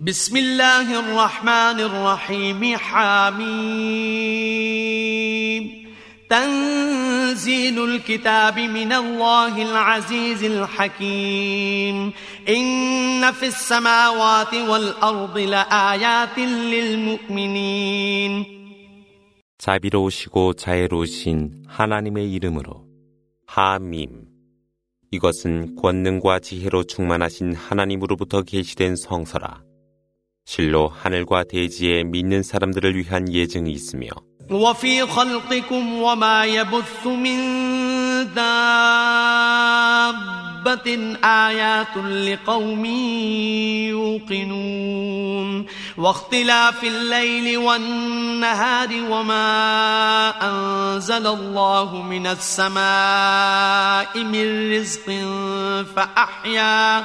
بسم الله الرحمن الرحيم حاميم تنزيل الكتاب من الله العزيز الحكيم إن في السماوات والأرض لآيات للمؤمنين 자비로우시고 자애로우신 하나님의 이름으로 하밈 이것은 권능과 지혜로 충만하신 하나님으로부터 계시된 성서라. 실로 하늘과 대지에 믿는 사람들을 위한 예증이 있으며 وفي خلقكم وما يبث من دابة آيات لقوم يوقنون واختلاف الليل والنهار وما أنزل الله من السماء من رزق فأحيا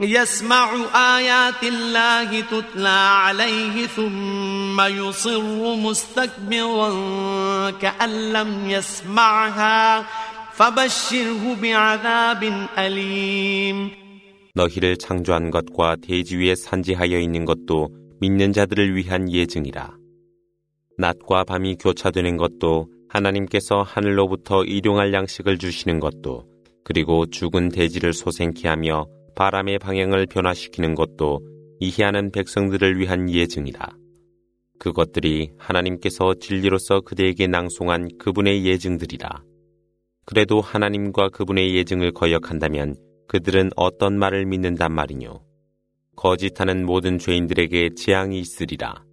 يسمع آيات الله تتلى عليه ثم يصر مستكبرا كأن لم يسمعها فبشره بعذاب أليم 너희를 창조한 것과 대지 위에 산지하여 있는 것도 믿는 자들을 위한 예증이라. 낮과 밤이 교차되는 것도 하나님께서 하늘로부터 일용할 양식을 주시는 것도 그리고 죽은 대지를 소생케 하며 바람의 방향을 변화시키는 것도 이해하는 백성들을 위한 예증이라. 그것들이 하나님께서 진리로서 그대에게 낭송한 그분의 예증들이라. 그래도 하나님과 그분의 예증을 거역한다면 그들은 어떤 말을 믿는단 말이뇨. 거짓하는 모든 죄인들에게 재앙이 있으리라.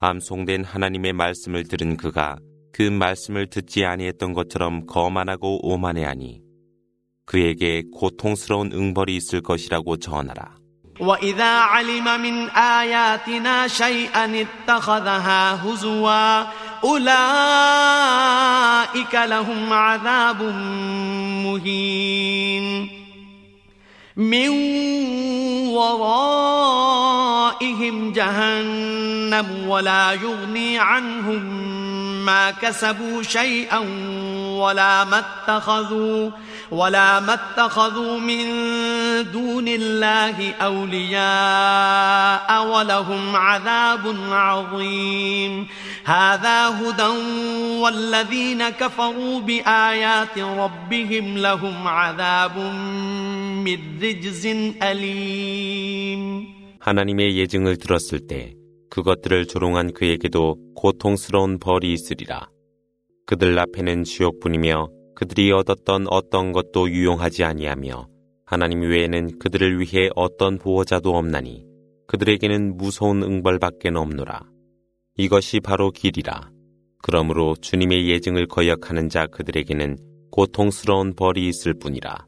암송된 하나님의 말씀을 들은 그가 그 말씀을 듣지 아니했던 것처럼 거만하고 오만해하니 그에게 고통스러운 응벌이 있을 것이라고 전하라. وإذا علم من آياتنا شيئا اتخذها هزوا أولئك لهم عذاب مهين من ورائهم جهنم ولا يغني عنهم ما كسبوا شيئا ولا ما اتخذوا ولا ما اتخذوا من دون الله أولياء ولهم عذاب عظيم هذا هدى والذين كفروا بآيات ربهم لهم عذاب من رجز أليم 하나님의 예증을 들었을 때 그것들을 조롱한 그에게도 고통스러운 벌이 있으리라. 그들 앞에는 지옥뿐이며 그들이 얻었던 어떤 것도 유용하지 아니하며 하나님 외에는 그들을 위해 어떤 보호자도 없나니 그들에게는 무서운 응벌밖에 없노라. 이것이 바로 길이라. 그러므로 주님의 예증을 거역하는 자 그들에게는 고통스러운 벌이 있을 뿐이라.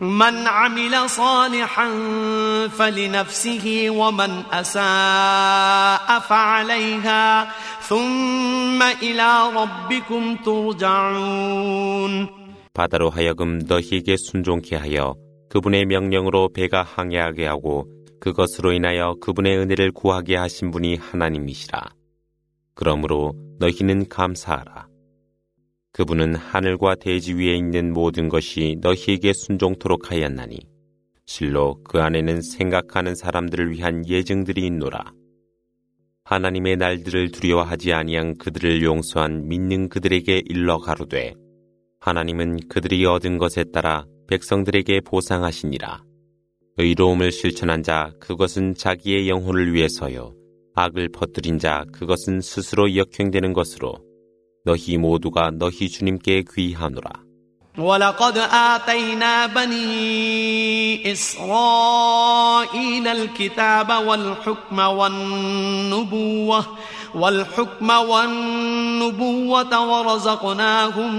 من عمل صالحا فلنفسه ومن أساء فعليها ثم إلى ربكم ترجعون 바다로 하여금 너희에게 순종케 하여 그분의 명령으로 배가 항해하게 하고 그것으로 인하여 그분의 은혜를 구하게 하신 분이 하나님이시라. 그러므로 너희는 감사하라. 그분은 하늘과 대지 위에 있는 모든 것이 너희에게 순종토록 하였나니 실로 그 안에는 생각하는 사람들을 위한 예증들이 있노라. 하나님의 날들을 두려워하지 아니한 그들을 용서한 믿는 그들에게 일러 가로되 하나님은 그들이 얻은 것에 따라 백성들에게 보상하시니라. 의로움을 실천한 자 그것은 자기의 영혼을 위해서요. 악을 퍼뜨린 자 그것은 스스로 역행되는 것으로 너희 모두가 너희 주님께 귀하노라. ولقد آتينا بني إسرائيل الكتاب والحكم والنبوة والحكم والنبوة ورزقناهم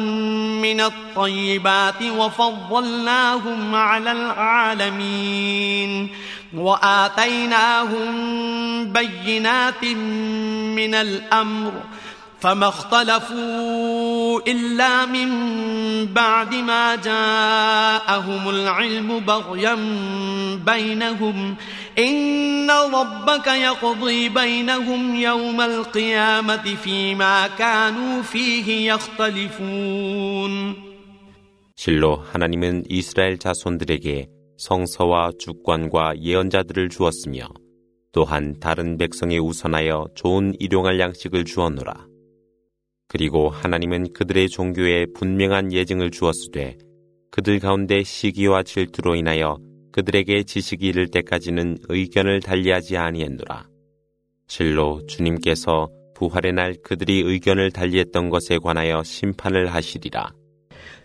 من الطيبات وفضلناهم على العالمين وآتيناهم بينات من الأمر فما اختلفوا إلا من بعد ما جاءهم العلم بغيا بينهم إن ربك يقضي بينهم يوم القيامة فيما كانوا فيه يختلفون 실로 하나님은 이스라엘 자손들에게 성서와 주권과 예언자들을 주었으며 또한 다른 백성에 우선하여 좋은 일용할 양식을 주었노라. 그리고 하나님은 그들의 종교에 분명한 예증을 주었으되 그들 가운데 시기와 질투로 인하여 그들에게 지식이 이를 때까지는 의견을 달리하지 아니했노라. 실로 주님께서 부활의 날 그들이 의견을 달리했던 것에 관하여 심판을 하시리라.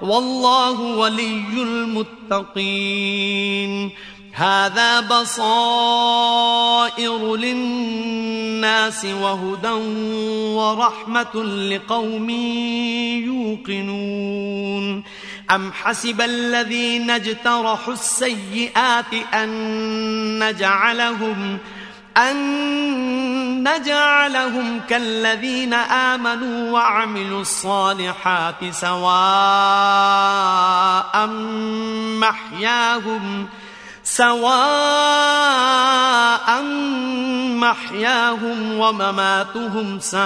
والله ولي المتقين. هذا بصائر للناس وهدى ورحمة لقوم يوقنون. أم حسب الذين اجترحوا السيئات أن نجعلهم أن نجعلهم كالذين آمنوا وعملوا الصالحات سواء محياهم سواء محياهم ومماتهم ساء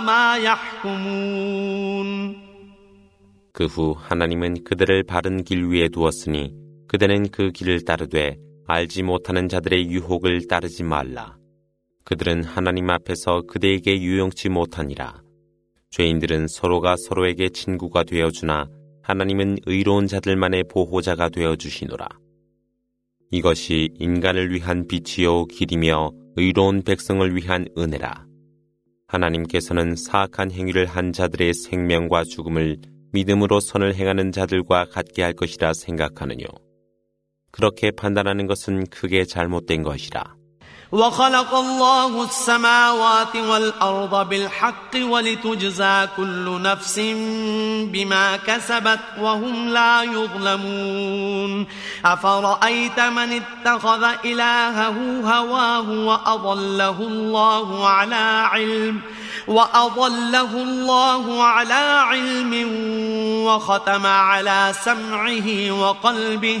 ما يحكمون 그 후 하나님은 그들을 바른 길 위에 두었으니 그대는 그 길을 따르되 알지 못하는 자들의 유혹을 따르지 말라. 그들은 하나님 앞에서 그대에게 유용치 못하니라. 죄인들은 서로가 서로에게 친구가 되어주나 하나님은 의로운 자들만의 보호자가 되어주시노라. 이것이 인간을 위한 빛이요 길이며 의로운 백성을 위한 은혜라. 하나님께서는 사악한 행위를 한 자들의 생명과 죽음을 믿음으로 선을 행하는 자들과 같게 할 것이라 생각하느뇨. 그렇게 판단하는 것은 크게 잘못된 것이라. وخلق الله السماوات والأرض بالحق ولتجزى كل نفس بما كسبت وهم لا يظلمون أفرأيت من اتخذ إلهه هواه وأضله الله على علم وأضله الله على علم وختم على سمعه وقلبه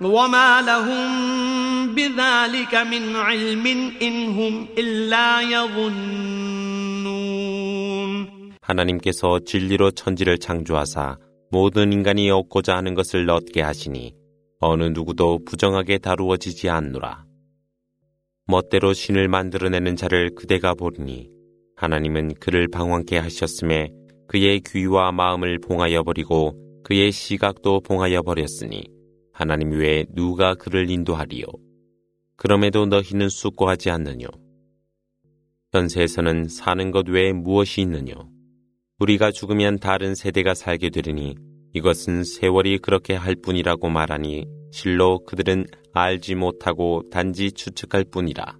وما لهم بذلك من علم إن هم إلا يظنون 하나님께서 진리로 천지를 창조하사 모든 인간이 얻고자 하는 것을 얻게 하시니 어느 누구도 부정하게 다루어지지 않노라. 멋대로 신을 만들어내는 자를 그대가 보리니 하나님은 그를 방황케 하셨음에 그의 귀와 마음을 봉하여 버리고 그의 시각도 봉하여 버렸으니 하나님 외에 누가 그를 인도하리요. 그럼에도 너희는 쑥고하지 않느뇨. 현세에서는 사는 것 외에 무엇이 있느뇨. 우리가 죽으면 다른 세대가 살게 되리니 이것은 세월이 그렇게 할 뿐이라고 말하니 실로 그들은 알지 못하고 단지 추측할 뿐이라.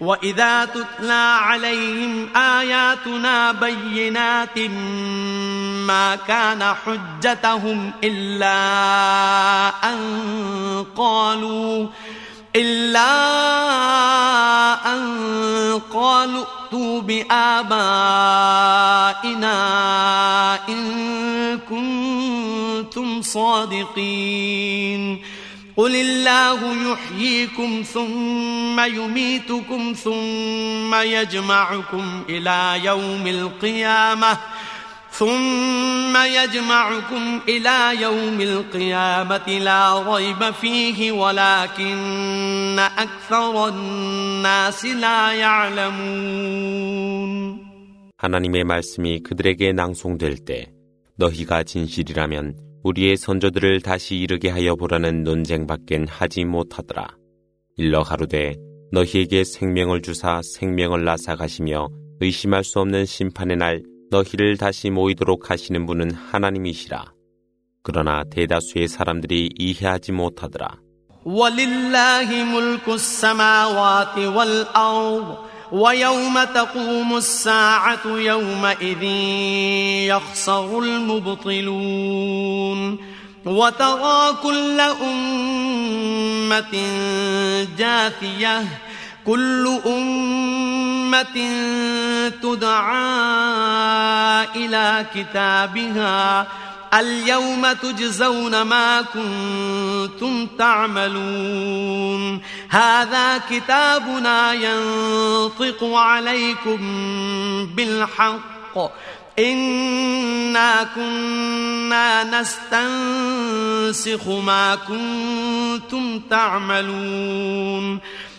وإذا تتلى عليهم آياتنا بينات ما كان حجتهم إلا أن قالوا إلا أن قالوا ائتوا بآبائنا إن كنتم صادقين قل الله يحييكم ثم يميتكم ثم يجمعكم إلى يوم القيامة ثم يجمعكم إلى يوم القيامة لا ريب فيه ولكن أكثر الناس لا يعلمون 하나님의 말씀이 그들에게 낭송될 때 너희가 진실이라면 우리의 선조들을 다시 이르게 하여 보라는 논쟁밖엔 하지 못하더라. 일러 가로되 너희에게 생명을 주사 생명을 나사 가시며 의심할 수 없는 심판의 날 너희를 다시 모이도록 하시는 분은 하나님이시라. 그러나 대다수의 사람들이 이해하지 못하더라. ويوم تقوم الساعة يومئذ يخسر المبطلون وترى كل أمة جاثية كل أمة تدعى إلى كتابها اليوم تجزون ما كنتم تعملون. هذا كتابنا ينطق عليكم بالحق. إنا كنا نستنسخ ما كنتم تعملون.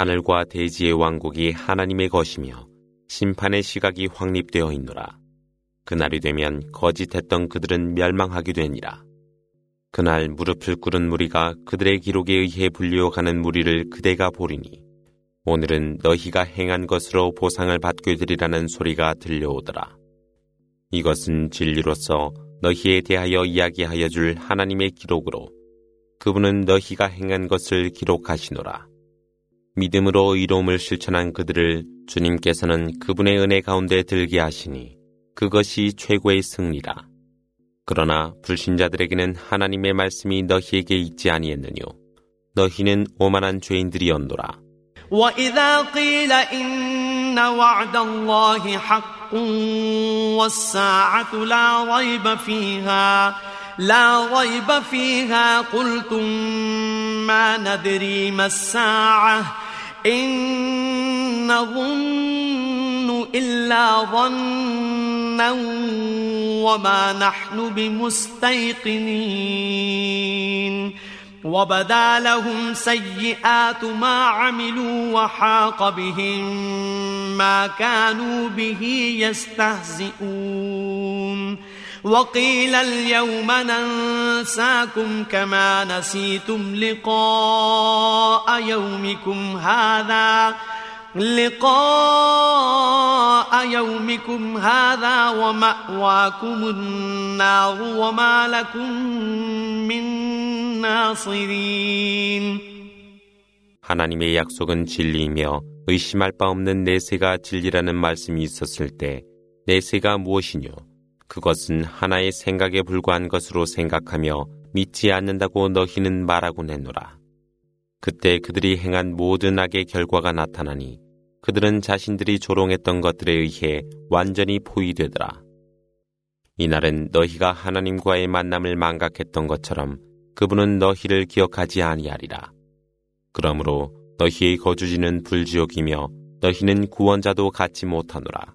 하늘과 대지의 왕국이 하나님의 것이며 심판의 시각이 확립되어 있노라. 그날이 되면 거짓했던 그들은 멸망하게 되니라. 그날 무릎을 꿇은 무리가 그들의 기록에 의해 불리어가는 무리를 그대가 보리니 오늘은 너희가 행한 것으로 보상을 받게 되리라는 소리가 들려오더라. 이것은 진리로서 너희에 대하여 이야기하여 줄 하나님의 기록으로 그분은 너희가 행한 것을 기록하시노라. 믿음으로 이로움을 실천한 그들을 주님께서는 그분의 은혜 가운데 들게 하시니 그것이 최고의 승리라. 그러나 불신자들에게는 하나님의 말씀이 너희에게 있지 아니했느뇨. 너희는 오만한 죄인들이었노라. وإذا قيل إن وعد الله حق والساعة لا ريب فيها لا ريب فيها قلتم ما ندري ما الساعة إن نظن إلا ظنا وما نحن بمستيقنين وبدا لهم سيئات ما عملوا وحاق بهم ما كانوا به يستهزئون وقيل اليوم ننساكم كما نسيتم لقاء يومكم هذا لقاء يومكم هذا ومأواكم النار وما لكم من ناصرين 하나님의 약속은 진리이며 의심할 바 없는 내세가 진리라는 말씀이 있었을 때 내세가 무엇이뇨? 그것은 하나의 생각에 불과한 것으로 생각하며 믿지 않는다고 너희는 말하고 내노라. 그때 그들이 행한 모든 악의 결과가 나타나니 그들은 자신들이 조롱했던 것들에 의해 완전히 포위되더라. 이날은 너희가 하나님과의 만남을 망각했던 것처럼 그분은 너희를 기억하지 아니하리라. 그러므로 너희의 거주지는 불지옥이며 너희는 구원자도 갖지 못하노라.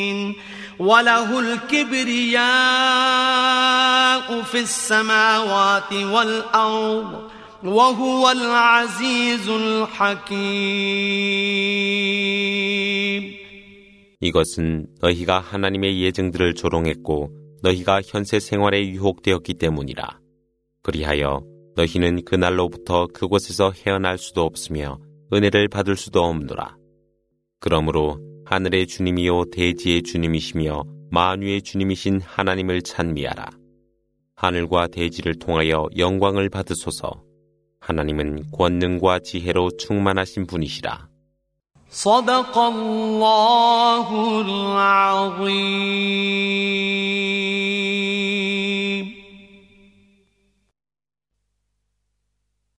وله الكبرياء في السماوات والأرض وهو العزيز الحكيم 이것은 너희가 하나님의 예증들을 조롱했고 너희가 현세 생활에 유혹되었기 때문이라. 그리하여 너희는 그날로부터 그곳에서 헤어날 수도 없으며 은혜를 받을 수도 없노라. 그러므로 하늘의 주님이요 대지의 주님이시며 만유의 주님이신 하나님을 찬미하라. 하늘과 대지를 통하여 영광을 받으소서. 하나님은 권능과 지혜로 충만하신 분이시라. صدق الله العظيم